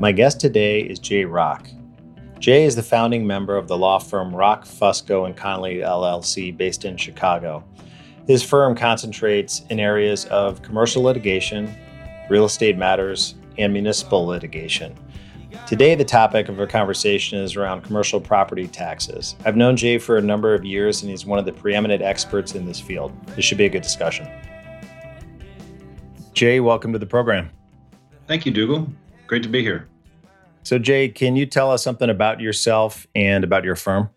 My guest today is Jay Rock. Jay is the founding member of the law firm Rock, Fusco, and Connelly LLC based in Chicago. His firm concentrates in areas of commercial litigation, real estate matters, and municipal litigation. Today, the topic of our conversation is around commercial property taxes. I've known Jay for a number of years, and he's one of the preeminent experts in this field. This should be a good discussion. Jay, welcome to the program. Thank you, Dougal. Great to be here. So, Jay, can you tell us something about yourself and about your firm?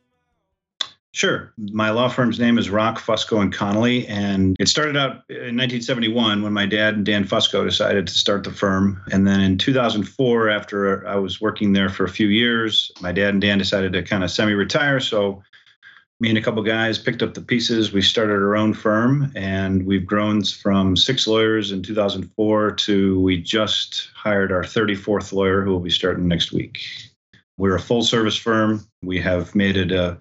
Sure. My law firm's name is Rock, Fusco, and Connelly, and it started out in 1971 when my dad and Dan Fusco decided to start the firm. And then in 2004, after I was working there for a few years, my dad and Dan decided to kind of semi-retire. So me and a couple guys picked up the pieces. We started our own firm, and we've grown from six lawyers in 2004 to we just hired our 34th lawyer, who will be starting next week. We're a full-service firm. We have made it a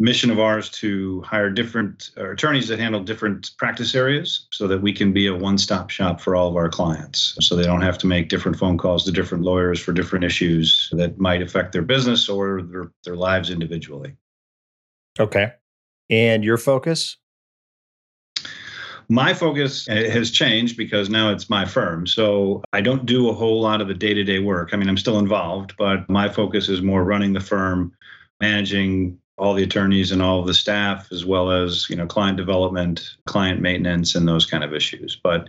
mission of ours to hire different uh, attorneys that handle different practice areas so that we can be a one-stop shop for all of our clients so they don't have to make different phone calls to different lawyers for different issues that might affect their business or their, their lives individually okay and your focus my focus uh, has changed because now it's my firm. So I don't do a whole lot of the day to day work. I mean, I'm still involved, but my focus is more running the firm, managing all the attorneys and all of the staff, as well as you know client development, client maintenance, and those kind of issues. But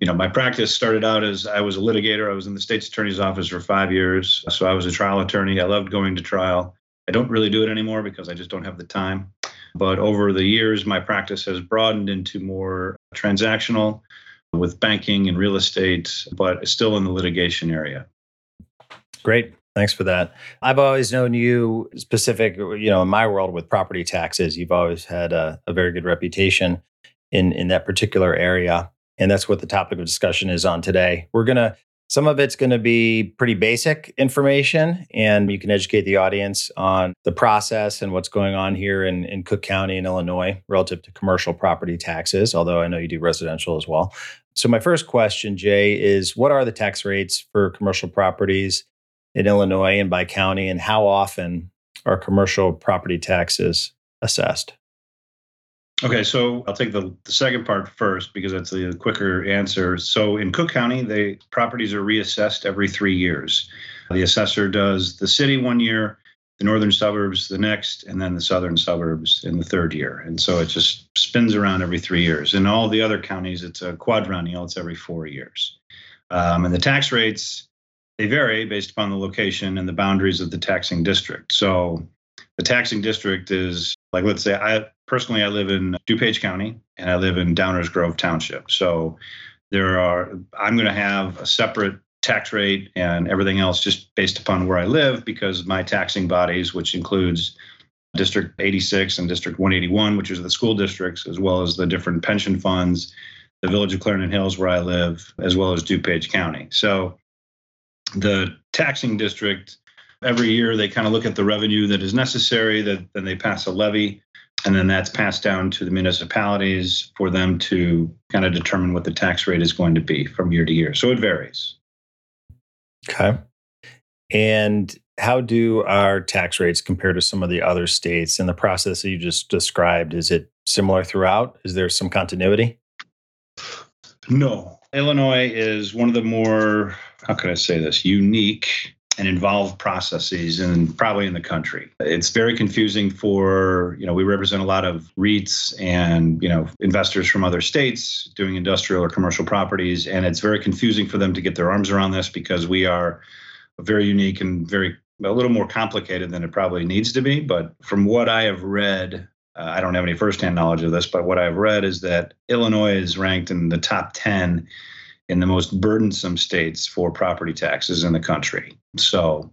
you know, my practice started out as I was a litigator. I was in the state's attorney's office for five years, so I was a trial attorney. I loved going to trial. I don't really do it anymore because I just don't have the time. But over the years, my practice has broadened into more transactional with banking and real estate, but still in the litigation area. Great. Thanks for that. I've always known you specific, you know, in my world with property taxes, you've always had a, a very good reputation in in that particular area. And that's what the topic of discussion is on today. We're going to some of it's going to be pretty basic information, and you can educate the audience on the process and what's going on here in, in Cook County in Illinois relative to commercial property taxes, although I know you do residential as well. So, my first question, Jay, is what are the tax rates for commercial properties in Illinois and by county, and how often are commercial property taxes assessed? Okay, so I'll take the, the second part first because that's the quicker answer. So in Cook County, the properties are reassessed every three years. The assessor does the city one year, the northern suburbs the next, and then the southern suburbs in the third year. And so it just spins around every three years. In all the other counties, it's a quadrennial, it's every four years. Um, and the tax rates they vary based upon the location and the boundaries of the taxing district. So the taxing district is like let's say I personally I live in DuPage County and I live in Downers Grove Township. So there are I'm going to have a separate tax rate and everything else just based upon where I live because my taxing bodies which includes District 86 and District 181 which is the school districts as well as the different pension funds the village of Clarendon Hills where I live as well as DuPage County. So the taxing district every year they kind of look at the revenue that is necessary that then they pass a levy and then that's passed down to the municipalities for them to kind of determine what the tax rate is going to be from year to year. So it varies. Okay. And how do our tax rates compare to some of the other states? And the process that you just described is it similar throughout? Is there some continuity? No. Illinois is one of the more how can I say this, unique and involved processes and probably in the country. It's very confusing for, you know, we represent a lot of REITs and, you know, investors from other states doing industrial or commercial properties. And it's very confusing for them to get their arms around this because we are very unique and very a little more complicated than it probably needs to be. But from what I have read, uh, I don't have any firsthand knowledge of this, but what I've read is that Illinois is ranked in the top 10 in the most burdensome states for property taxes in the country. So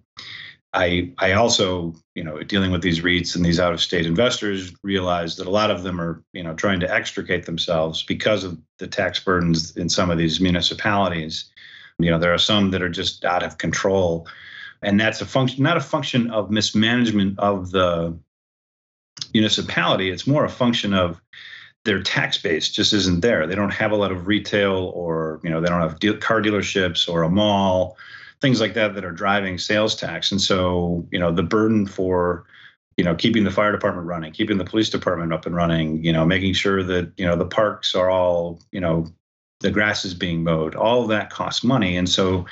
I I also, you know, dealing with these REITs and these out-of-state investors realize that a lot of them are, you know, trying to extricate themselves because of the tax burdens in some of these municipalities. You know, there are some that are just out of control. And that's a function not a function of mismanagement of the municipality, it's more a function of their tax base just isn't there. They don't have a lot of retail or, you know, they don't have car dealerships or a mall, things like that that are driving sales tax. And so, you know, the burden for you know keeping the fire department running keeping the police department up and running you know making sure that you know the parks are all you know the grass is being mowed all that costs money and so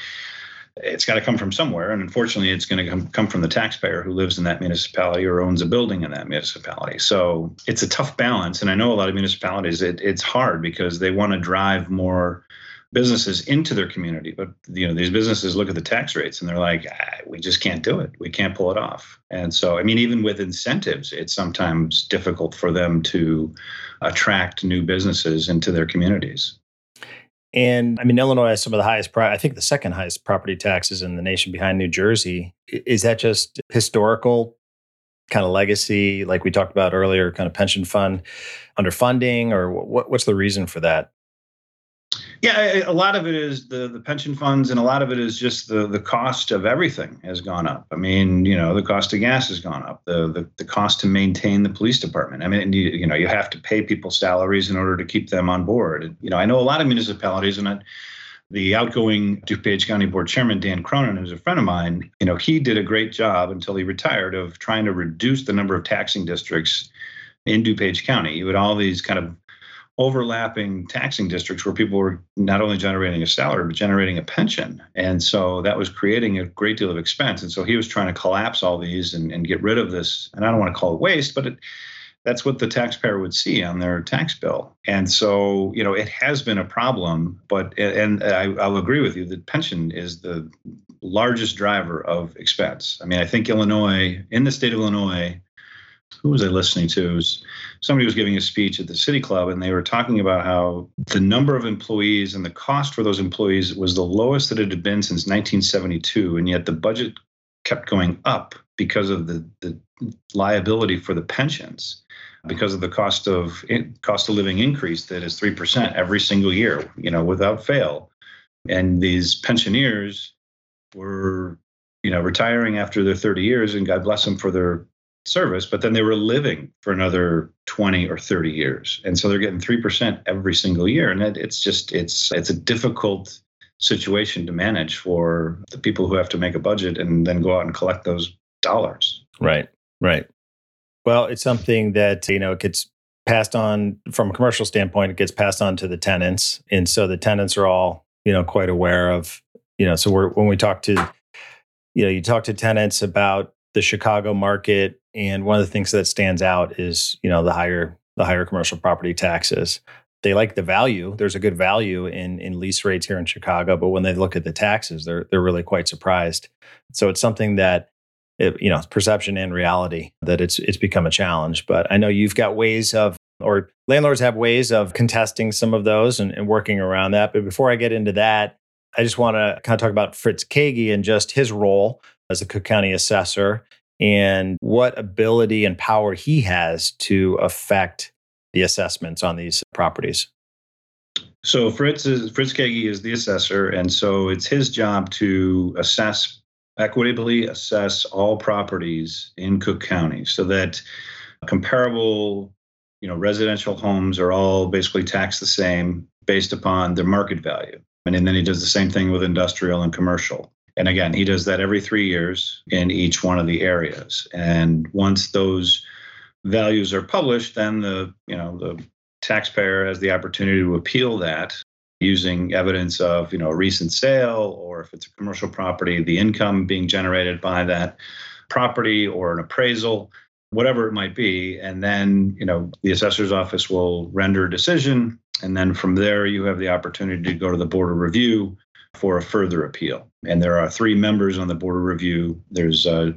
it's got to come from somewhere. And unfortunately, it's going to come, come from the taxpayer who lives in that municipality or owns a building in that municipality. So it's a tough balance. And I know a lot of municipalities, it, it's hard because they want to drive more businesses into their community. But you know, these businesses look at the tax rates and they're like, ah, we just can't do it. We can't pull it off. And so, I mean, even with incentives, it's sometimes difficult for them to attract new businesses into their communities. And I mean, Illinois has some of the highest, pro- I think the second highest property taxes in the nation behind New Jersey. Is that just historical kind of legacy, like we talked about earlier, kind of pension fund underfunding, or what, what's the reason for that? Yeah, a lot of it is the the pension funds, and a lot of it is just the the cost of everything has gone up. I mean, you know, the cost of gas has gone up. The the, the cost to maintain the police department. I mean, you, you know, you have to pay people salaries in order to keep them on board. You know, I know a lot of municipalities, and I, the outgoing DuPage County Board Chairman Dan Cronin, who's a friend of mine, you know, he did a great job until he retired of trying to reduce the number of taxing districts in DuPage County. You had all these kind of overlapping taxing districts where people were not only generating a salary but generating a pension. And so that was creating a great deal of expense. And so he was trying to collapse all these and, and get rid of this. And i don't want to call it waste but it, that's what the taxpayer would see on their tax bill. And so you know it has been a problem but and I, i'll agree with you that pension is the largest driver of expense. I mean i think illinois in the state of illinois who was I listening to? Was, somebody was giving a speech at the City Club, and they were talking about how the number of employees and the cost for those employees was the lowest that it had been since 1972, and yet the budget kept going up because of the, the liability for the pensions because of the cost of cost of living increase that is 3% every single year you know without fail and these pensioners were you know retiring after their 30 years and god bless them for their service, but then they were living for another 20 or 30 years. And so they're getting 3% every single year. And it, it's just, it's, it's a difficult situation to manage for the people who have to make a budget and then go out and collect those dollars. Right. Right. Well, it's something that, you know, it gets passed on from a commercial standpoint, it gets passed on to the tenants. And so the tenants are all, you know, quite aware of, you know, so we're, when we talk to, you know, you talk to tenants about the Chicago market and one of the things that stands out is, you know, the higher the higher commercial property taxes. They like the value. There's a good value in in lease rates here in Chicago, but when they look at the taxes, they're they're really quite surprised. So it's something that it, you know, perception and reality that it's it's become a challenge. But I know you've got ways of or landlords have ways of contesting some of those and, and working around that. But before I get into that, I just want to kind of talk about Fritz Kaegi and just his role as a Cook County assessor and what ability and power he has to affect the assessments on these properties. So Fritz is Fritz Kaegi is the assessor, and so it's his job to assess equitably assess all properties in Cook County so that comparable you know residential homes are all basically taxed the same based upon their market value and then he does the same thing with industrial and commercial and again, he does that every three years in each one of the areas. And once those values are published, then the you know the taxpayer has the opportunity to appeal that using evidence of you know a recent sale or if it's a commercial property, the income being generated by that property or an appraisal whatever it might be and then you know the assessor's office will render a decision and then from there you have the opportunity to go to the board of review for a further appeal. And there are three members on the Board of Review. There's uh,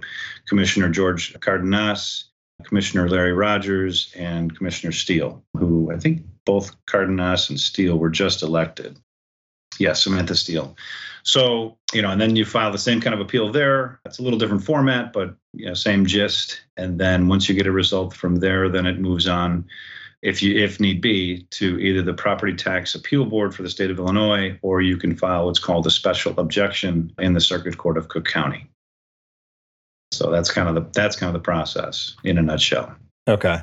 Commissioner George Cardenas, Commissioner Larry Rogers, and Commissioner Steele, who I think both Cardenas and Steele were just elected. Yes, Samantha Steele. So, you know, and then you file the same kind of appeal there. It's a little different format, but you know, same gist. And then once you get a result from there, then it moves on if you if need be to either the property tax appeal board for the state of Illinois or you can file what's called a special objection in the circuit court of Cook County. So that's kind of the that's kind of the process in a nutshell. Okay.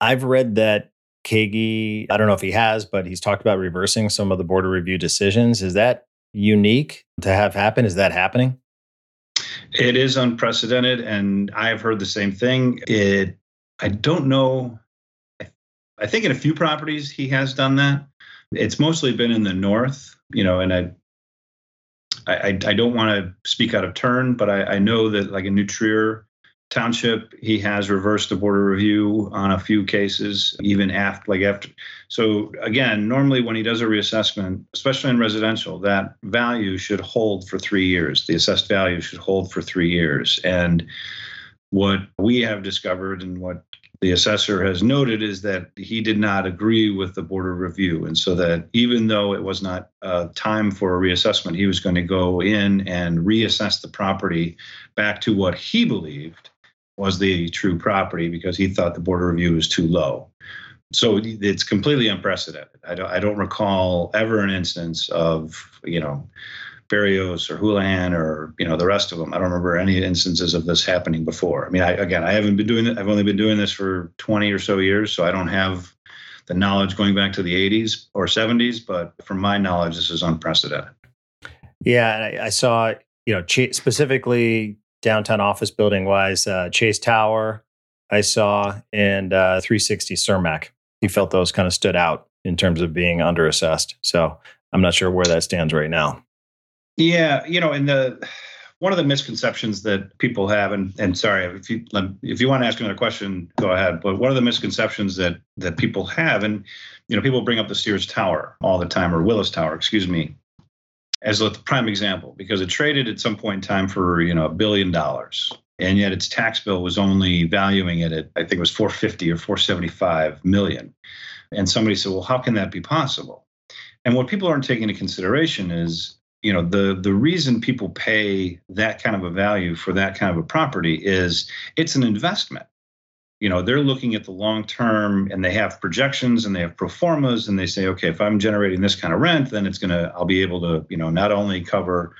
I've read that Kaegi, I don't know if he has, but he's talked about reversing some of the board of review decisions. Is that unique to have happen? Is that happening? It is unprecedented, and I've heard the same thing. It, I don't know. I, think in a few properties he has done that. It's mostly been in the north, you know, and I, I, I don't want to speak out of turn, but I, I know that like in New Trier Township, he has reversed the board of review on a few cases, even after, like after. So again, normally when he does a reassessment, especially in residential, that value should hold for three years. The assessed value should hold for three years. And what we have discovered and what the assessor has noted is that he did not agree with the board of review. And so that even though it was not uh, time for a reassessment, he was going to go in and reassess the property back to what he believed was the true property because he thought the board of review was too low. So it's completely unprecedented. I don't, I don't recall ever an instance of, you know, Berrios or Houlihan or you know the rest of them. I don't remember any instances of this happening before. I mean, I, again, I haven't been doing it. I've only been doing this for 20 or so years, so I don't have the knowledge going back to the 80s or 70s. But from my knowledge, this is unprecedented. Yeah, I, I saw you know specifically downtown office building wise, uh, Chase Tower, I saw, and uh, 360 Cermak. He felt those kind of stood out in terms of being underassessed. So I'm not sure where that stands right now. Yeah, you know, and the one of the misconceptions that people have, and and sorry if you if you want to ask another question, go ahead. But one of the misconceptions that that people have, and you know, people bring up the Sears Tower all the time, or Willis Tower, excuse me, as a prime example, because it traded at some point in time for you know a billion dollars, and yet its tax bill was only valuing it at I think it was 450 or 475 million. And somebody said, well, how can that be possible? And what people aren't taking into consideration is you know the the reason people pay that kind of a value for that kind of a property is it's an investment. You know they're looking at the long term and they have projections and they have pro formas and they say okay if i'm generating this kind of rent then it's going to i'll be able to you know not only cover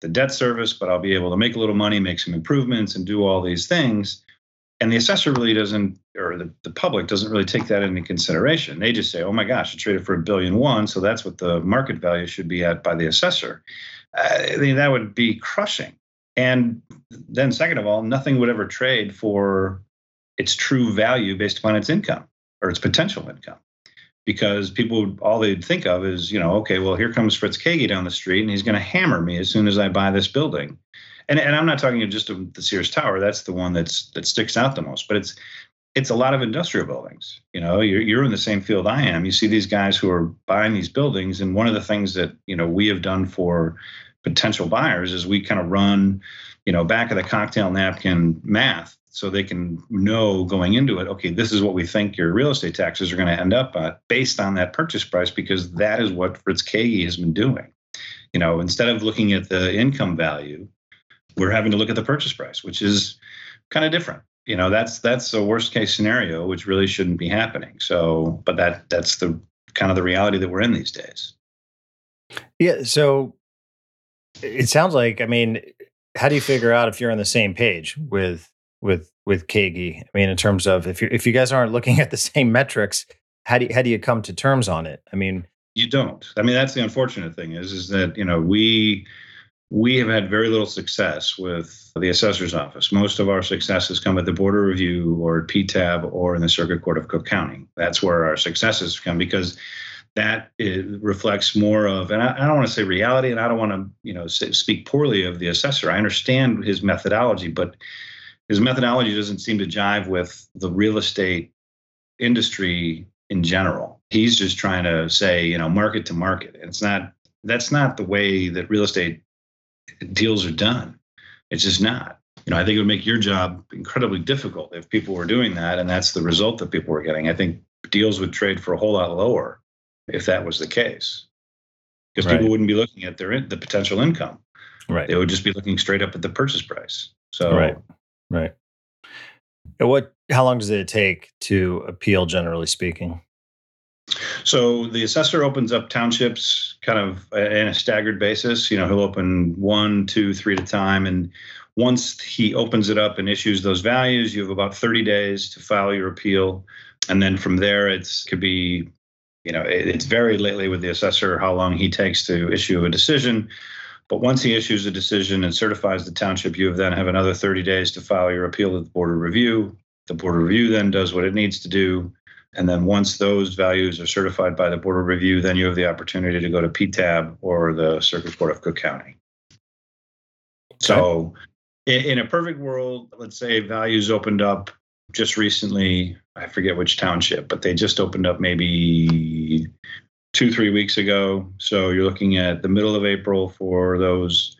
the debt service but i'll be able to make a little money make some improvements and do all these things and the assessor really doesn't or the, the public doesn't really take that into consideration. They just say oh my gosh it traded for a billion one so that's what the market value should be at by the assessor. Uh, I mean, that would be crushing. And then second of all nothing would ever trade for its true value based upon its income or its potential income. Because people all they'd think of is you know okay well here comes fritz Kaegi down the street and he's going to hammer me as soon as i buy this building and, and I'm not talking just of the Sears Tower. That's the one that's that sticks out the most. But it's it's a lot of industrial buildings. You know, you're you're in the same field I am. You see these guys who are buying these buildings, and one of the things that you know we have done for potential buyers is we kind of run, you know, back of the cocktail napkin math so they can know going into it, okay, this is what we think your real estate taxes are going to end up at based on that purchase price, because that is what Fritz Kaegi has been doing. You know, instead of looking at the income value, we're having to look at the purchase price, which is kind of different. You know, that's that's a worst case scenario, which really shouldn't be happening. So, but that that's the kind of the reality that we're in these days. Yeah. So it sounds like, I mean, how do you figure out if you're on the same page with with with Kaegi? I mean, in terms of if you if you guys aren't looking at the same metrics, how do you, how do you come to terms on it? I mean, you don't. I mean, that's the unfortunate thing is is that you know we we have had very little success with the assessor's office. Most of our successes come at the Board of Review or PTAB or in the Circuit Court of Cook County. That's where our successes come because that reflects more of, and I, I don't want to say reality, and I don't want to, you know, say, speak poorly of the assessor. I understand his methodology, but his methodology doesn't seem to jive with the real estate industry in general. He's just trying to say, you know, market to market. And it's not. That's not the way that real estate deals are done. It's just not. You know, I think it would make your job incredibly difficult if people were doing that, and that's the result that people were getting. I think deals would trade for a whole lot lower if that was the case, because right. people wouldn't be looking at their the potential income. Right. They would just be looking straight up at the purchase price. So right, right. What? How long does it take to appeal? Generally speaking. So the assessor opens up townships kind of uh, in a staggered basis. You know, he'll open one, two, three at a time. And once he opens it up and issues those values, you have about 30 days to file your appeal. And then from there, it's could be you know, it, it's varied lately with the assessor how long he takes to issue a decision. But once he issues a decision and certifies the township, you then have another 30 days to file your appeal to the Board of Review. The Board of Review then does what it needs to do. And then once those values are certified by the Board of Review, then you have the opportunity to go to PTAB or the Circuit Court of Cook County. So, in, in a perfect world, let's say values opened up just recently. I forget which township, but they just opened up maybe two, three weeks ago. So you're looking at the middle of April for those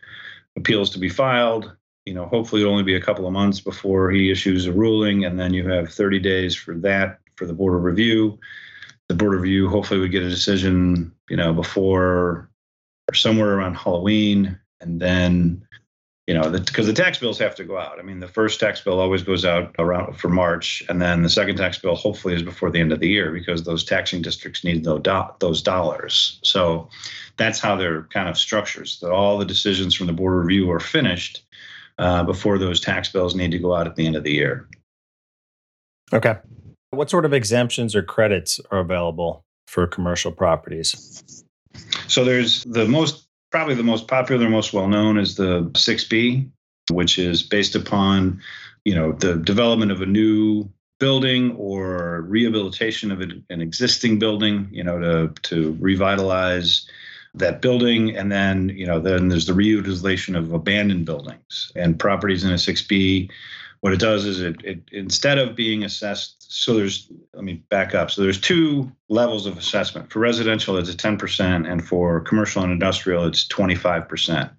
appeals to be filed. You know, hopefully it'll only be a couple of months before he issues a ruling, and then you have 30 days for that for the board of review. The board of review hopefully would get a decision, you know, before or somewhere around Halloween, and then you know, because the, the, tax bills have to go out. I mean, the first tax bill always goes out around for March, and then the second tax bill hopefully is before the end of the year because those taxing districts need those, do- those dollars. So that's how they're kind of structured. That all the decisions from the board review are finished uh, before those tax bills need to go out at the end of the year. Okay. What sort of exemptions or credits are available for commercial properties? So there's the most probably the most popular, most well known is the 6B, which is based upon, you know, the development of a new building or rehabilitation of an existing building, you know, to to revitalize that building and then you know then there's the reutilization of abandoned buildings and properties in a 6b what it does is it, it instead of being assessed so there's let me back up. So there's two levels of assessment. For residential it's a 10% and for commercial and industrial it's 25%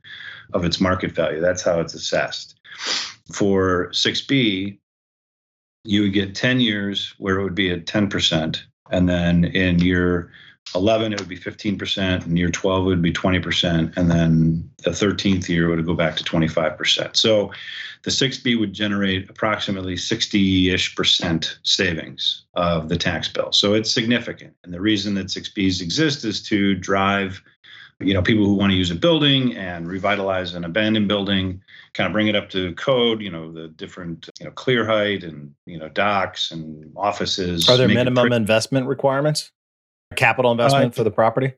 of its market value. That's how it's assessed. For 6b you would get 10 years where it would be at 10% and then in year 11 it would be 15% and year 12 would be 20% and then the 13th year would go back to 25% so the 6b would generate approximately 60-ish percent savings of the tax bill. So it's significant and the reason that 6bs exist is to drive you know people who want to use a building and revitalize an abandoned building kind of bring it up to code you know the different you know clear height and you know docks and offices. Are there minimum investment requirements capital investment uh, for the property?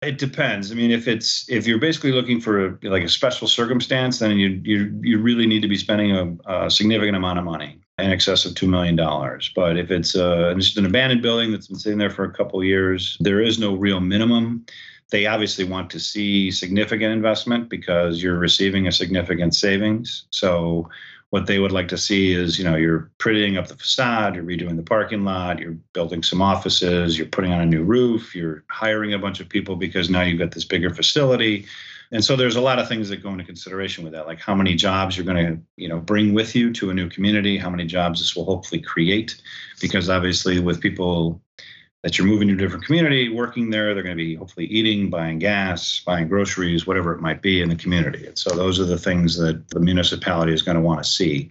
It depends. I mean, if it's if you're basically looking for a, like a special circumstance, then you you you really need to be spending a, a significant amount of money, in excess of two million dollars. But if it's uh, just an abandoned building that's been sitting there for a couple of years, there is no real minimum. They obviously want to see significant investment because you're receiving a significant savings. So what they would like to see is you know you're prettying up the facade you're redoing the parking lot you're building some offices you're putting on a new roof you're hiring a bunch of people because now you've got this bigger facility. And so there's a lot of things that go into consideration with that like how many jobs you're going to you know bring with you to a new community how many jobs this will hopefully create. Because obviously with people that you're moving to a different community, working there. They're going to be hopefully eating, buying gas, buying groceries, whatever it might be in the community. And so those are the things that the municipality is going to want to see.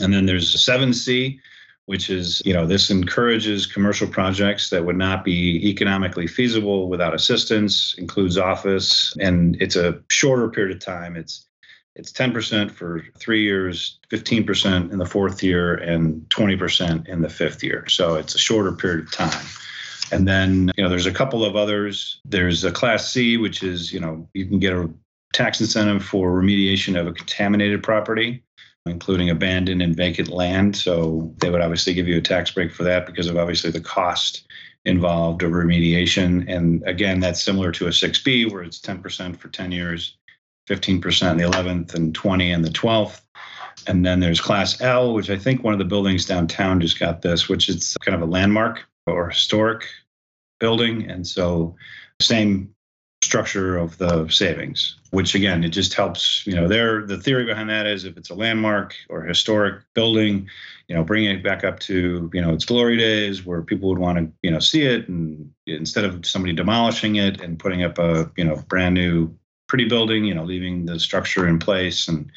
And then there's 7C, which is, you know, this encourages commercial projects that would not be economically feasible without assistance, includes office, and it's a shorter period of time. It's it's 10% for three years, 15% in the fourth year, and 20% in the fifth year. So it's a shorter period of time. And then, you know, there's a couple of others. There's a class C, which is, you know, you can get a tax incentive for remediation of a contaminated property, including abandoned and vacant land. So they would obviously give you a tax break for that because of obviously the cost involved of remediation. And again, that's similar to a 6B where it's 10% for 10 years, 15% in the 11th, and 20 in the 12th. And then there's Class L, which I think one of the buildings downtown just got this, which is kind of a landmark or historic building. And so, same structure of the savings, which again, it just helps, you know, there, the theory behind that is if it's a landmark or historic building, you know, bringing it back up to, you know, its glory days where people would want to, you know, see it. And instead of somebody demolishing it and putting up a, you know, brand new pretty building, you know, leaving the structure in place and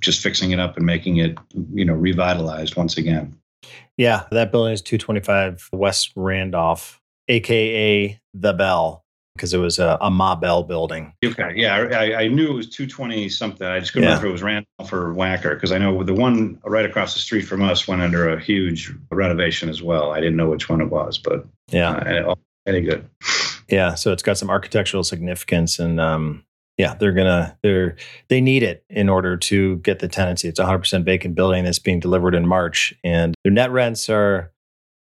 just fixing it up and making it, you know, revitalized once again. Yeah, that building is 225 West Randolph, aka the Bell, because it was a, a Ma Bell building. Okay, yeah, I, I, knew it was 220 something. I just couldn't yeah. remember if it was Randolph or Wacker because I know the one right across the street from us went under a huge renovation as well. I didn't know which one it was, but yeah, uh, any good. Yeah, so it's got some architectural significance, and um, yeah, they're gonna they're they need it in order to get the tenancy. It's a hundred percent vacant building that's being delivered in March, and their net rents are,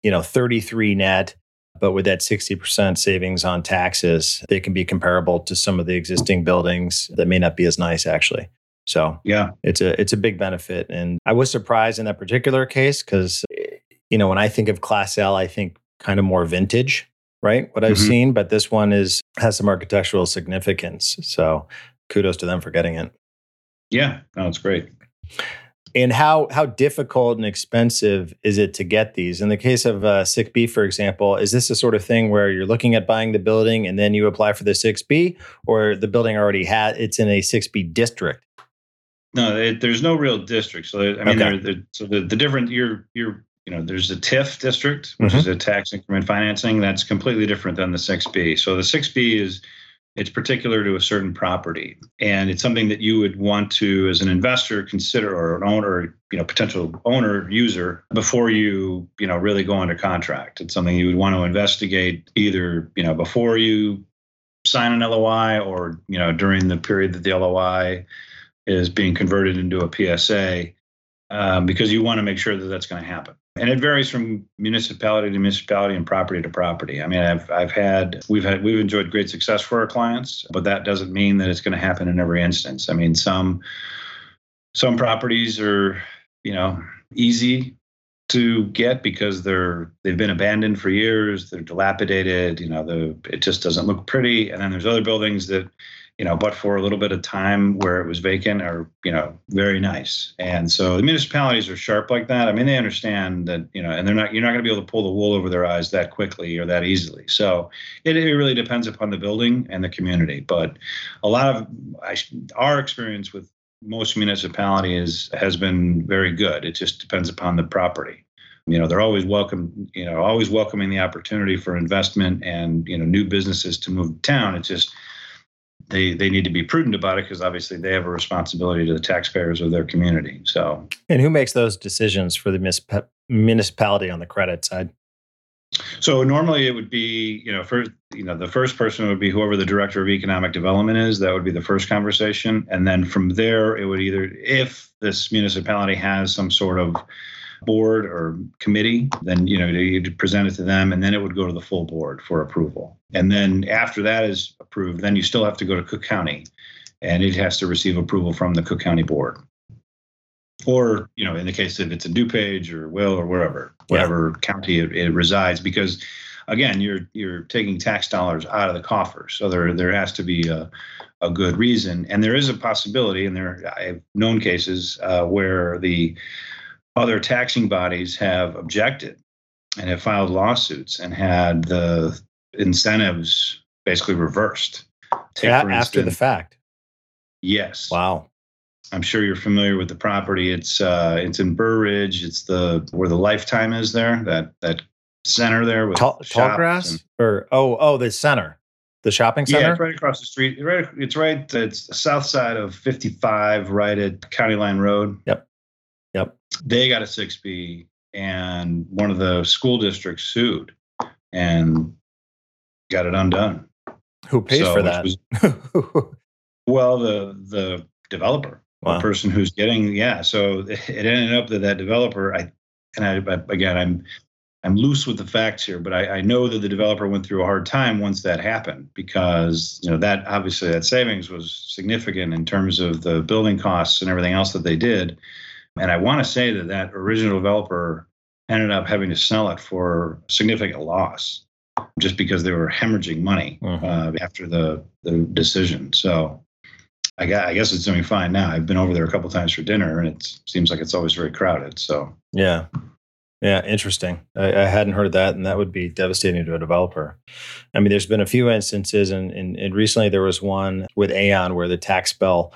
you know, thirty three net. But with that 60% savings on taxes, they can be comparable to some of the existing buildings that may not be as nice, actually. So yeah, it's a it's a big benefit. And I was surprised in that particular case because you know when I think of Class L, I think kind of more vintage, right? What I've mm-hmm. seen, but this one is has some architectural significance. So kudos to them for getting it. Yeah, no, it's great. And how how difficult and expensive is it to get these? In the case of uh, 6B, for example, is this the sort of thing where you're looking at buying the building and then you apply for the 6B, or the building already had it's in a 6B district? No, it, there's no real district. So I mean, okay. there, so the, the different you're you're you know there's a TIF district, which mm-hmm. is a tax increment financing. That's completely different than the 6B. So the 6B is it's particular to a certain property and it's something that you would want to as an investor consider or an owner you know potential owner user before you you know really go under contract it's something you would want to investigate either you know before you sign an LOI or you know during the period that the LOI is being converted into a PSA um, because you want to make sure that that's going to happen and it varies from municipality to municipality and property to property. I mean, I've I've had we've had we've enjoyed great success for our clients, but that doesn't mean that it's going to happen in every instance. I mean, some some properties are you know easy to get because they're they've been abandoned for years, they're dilapidated, you know, the it just doesn't look pretty. And then there's other buildings that you know, but for a little bit of time where it was vacant or, you know, very nice. And so the municipalities are sharp like that. I mean, they understand that, you know, and they're not, you're not going to be able to pull the wool over their eyes that quickly or that easily. So it, it really depends upon the building and the community. But a lot of I, our experience with most municipalities has been very good. It just depends upon the property you know they're always welcome you know always welcoming the opportunity for investment and you know new businesses to move to town it's just they they need to be prudent about it because obviously they have a responsibility to the taxpayers of their community. So, and who makes those decisions for the municipality on the credit side? So normally it would be, you know, first, you know, the first person would be whoever the director of economic development is. That would be the first conversation, and then from there it would either, if this municipality has some sort of board or committee, then you know you'd present it to them, and then it would go to the full board for approval. And then after that is approved, then you still have to go to Cook County, and it has to receive approval from the Cook County board. Or you know, in the case if it's a DuPage or Will or wherever, whatever yeah. county it, it resides, because again, you're you're taking tax dollars out of the coffer, so there there has to be a a good reason, and there is a possibility, and there I've known cases uh, where the other taxing bodies have objected and have filed lawsuits and had the incentives basically reversed. Take, yeah, instance, after the fact. Yes. Wow. I'm sure you're familiar with the property. It's uh, it's in Burr Ridge. It's the where the Lifetime is there. That that center there with tall, tall grass and, or oh oh the center, the shopping center. Yeah, it's right across the street. Right, it's right. It's south side of 55, right at County Line Road. Yep. They got a 6B, and one of the school districts sued and got it undone. Who pays so, for that? Was, well, the the developer, wow. the person who's getting yeah. So it ended up that that developer, I and I, I again, I'm I'm loose with the facts here, but I, I, know that the developer went through a hard time once that happened because you know that obviously that savings was significant in terms of the building costs and everything else that they did. And I want to say that that original developer ended up having to sell it for significant loss just because they were hemorrhaging money mm-hmm. uh, after the, the decision. So I, guess, I guess it's doing fine now. I've been over there a couple times for dinner and it seems like it's always very crowded. So, yeah. Yeah, interesting. I, I, hadn't heard that, and that would be devastating to a developer. I mean, there's been a few instances, and, and, and recently there was one with Aon where the tax bill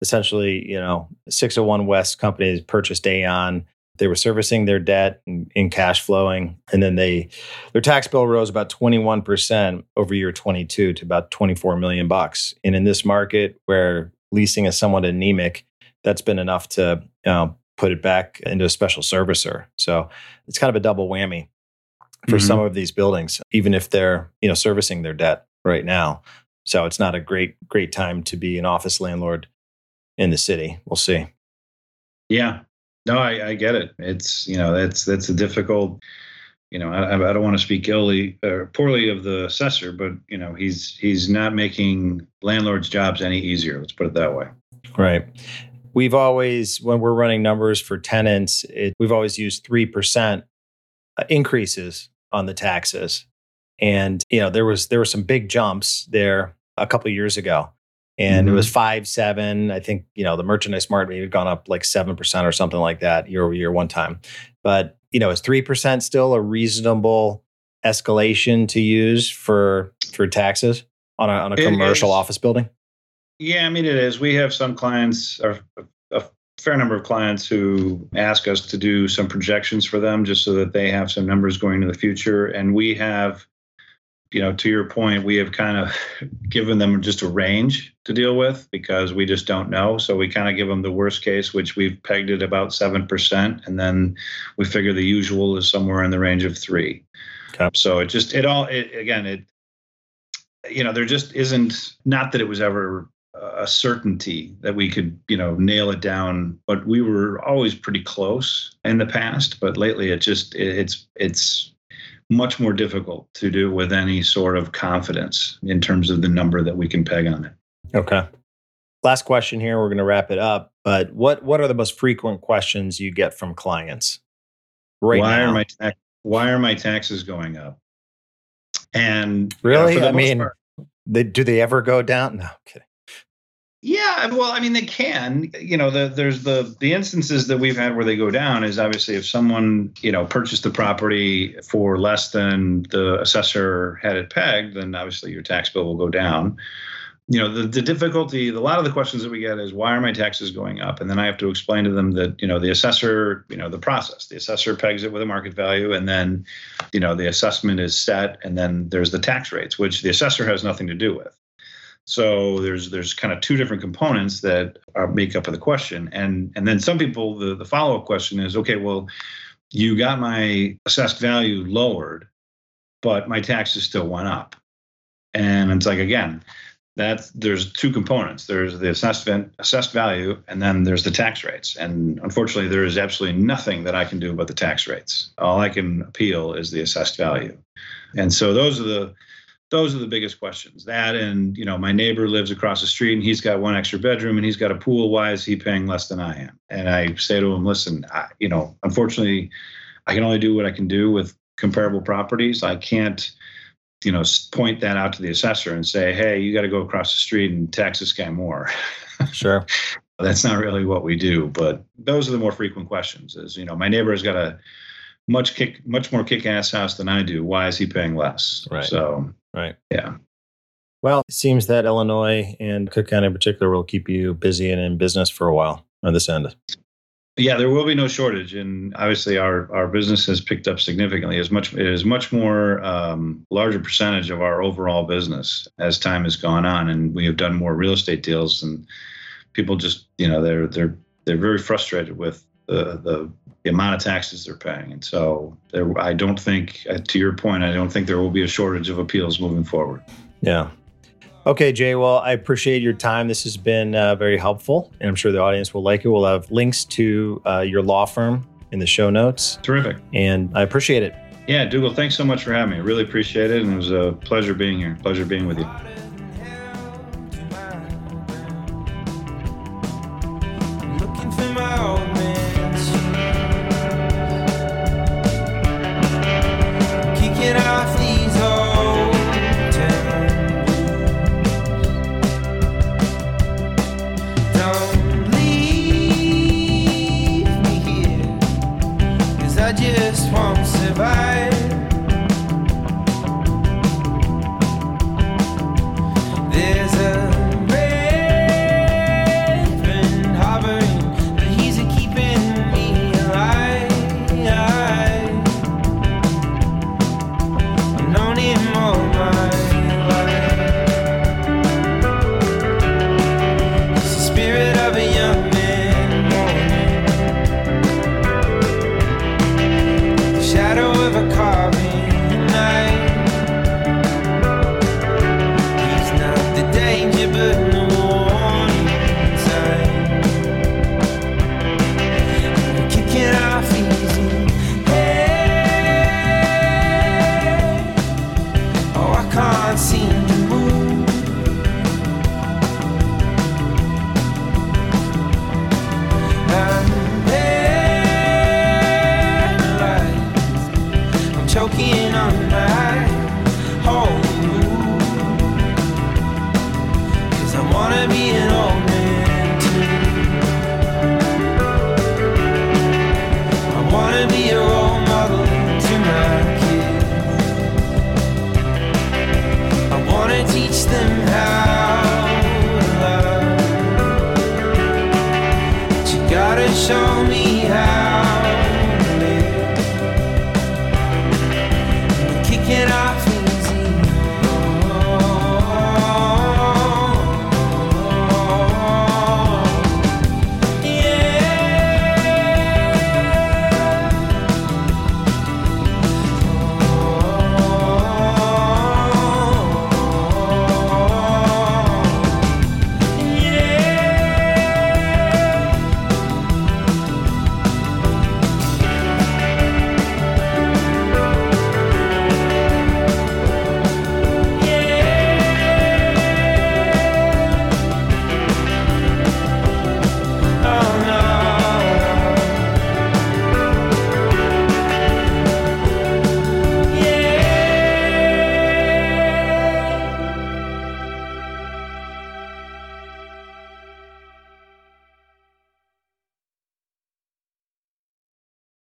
essentially, you know, 601 West companies purchased Aon. They were servicing their debt in cash flowing. And then they their tax bill rose about 21% over year 22 to about 24 million bucks. And in this market where leasing is somewhat anemic, that's been enough to you know, put it back into a special servicer. So it's kind of a double whammy. for mm-hmm. some of these buildings, even if they're you know servicing their debt right now. So it's not a great great time to be an office landlord in the city. We'll see. Yeah, no, I, I get it. It's you know that's that's a difficult. You know, I, I don't want to speak illy or poorly of the assessor, but you know he's he's not making landlords' jobs any easier. Let's put it that way. Right. We've always, when we're running numbers for tenants, it, we've always used three percent uh, increases on the taxes, and you know there was there were some big jumps there a couple years ago and mm-hmm. it was mm-hmm. five seven. I think you know the merchandise market had gone up like seven percent or something like that year over year one time. But you know, is three percent still a reasonable escalation to use for for taxes on a on a commercial office building? Yeah, I mean it is. We have some clients, or a fair number of clients, who ask us to do some projections for them, just so that they have some numbers going to the future, and we have you know, to your point, we have kind of given them just a range to deal with because we just don't know. So we kind of give them the worst case, which we've pegged at about 7%. And then we figure the usual is somewhere in the range of three. Okay. So it just, it all, it, again, it, you know, there just isn't, not that it was ever a certainty that we could, you know, nail it down, but we were always pretty close in the past. But lately, it just, it, it's, it's, much more difficult to do with any sort of confidence in terms of the number that we can peg on it. Okay. Last question here. We're going to wrap it up. But what what are the most frequent questions you get from clients right why now? Are my ta- why are my taxes going up? And really, you know, I mean, they, do they ever go down? No, I'm kidding. Yeah, well, I mean, they can. You know, the, there's the the instances that we've had where they go down is obviously if someone you know purchased the property for less than the assessor had it pegged, then obviously your tax bill will go down. You know, the, the difficulty, a lot of the questions that we get is why are my taxes going up? And then I have to explain to them that, you know, the assessor, you know, the process, the assessor pegs it with a market value and then, you know, the assessment is set and then there's the tax rates, which the assessor has nothing to do with. So there's there's kind of two different components that are make up of the question, and and then some people the the follow up question is okay, well, you got my assessed value lowered, but my taxes still went up, and it's like again, that there's two components. There's the assessed assessed value, and then there's the tax rates. And unfortunately, there is absolutely nothing that I can do about the tax rates. All I can appeal is the assessed value, and so those are the those are the biggest questions. That and you know, my neighbor lives across the street and he's got one extra bedroom and he's got a pool. Why is he paying less than I am? And I say to him, listen, I, you know, unfortunately, I can only do what I can do with comparable properties. I can't, you know, point that out to the assessor and say, hey, you got to go across the street and tax this guy more. Sure. That's not really what we do, but those are the more frequent questions. Is you know, my neighbor has got a much kick, much more kick-ass house than I do. Why is he paying less? Right. So Right. Yeah. Well, it seems that Illinois and Cook County in particular will keep you busy and in business for a while on this end. Yeah, there will be no shortage, and obviously our our business has picked up significantly. As much it is much more um, larger percentage of our overall business as time has gone on, and we have done more real estate deals, and people just you know they're they're they're very frustrated with the the the amount of taxes they're paying. And so there, I don't think, uh, to your point, I don't think there will be a shortage of appeals moving forward. Yeah. Okay, Jay. Well, I appreciate your time. This has been uh, very helpful, and I'm sure the audience will like it. We'll have links to uh, your law firm in the show notes. Terrific. And I appreciate it. Yeah, Dougal, thanks so much for having me. I really appreciate it. And it was a pleasure being here. Pleasure being with you.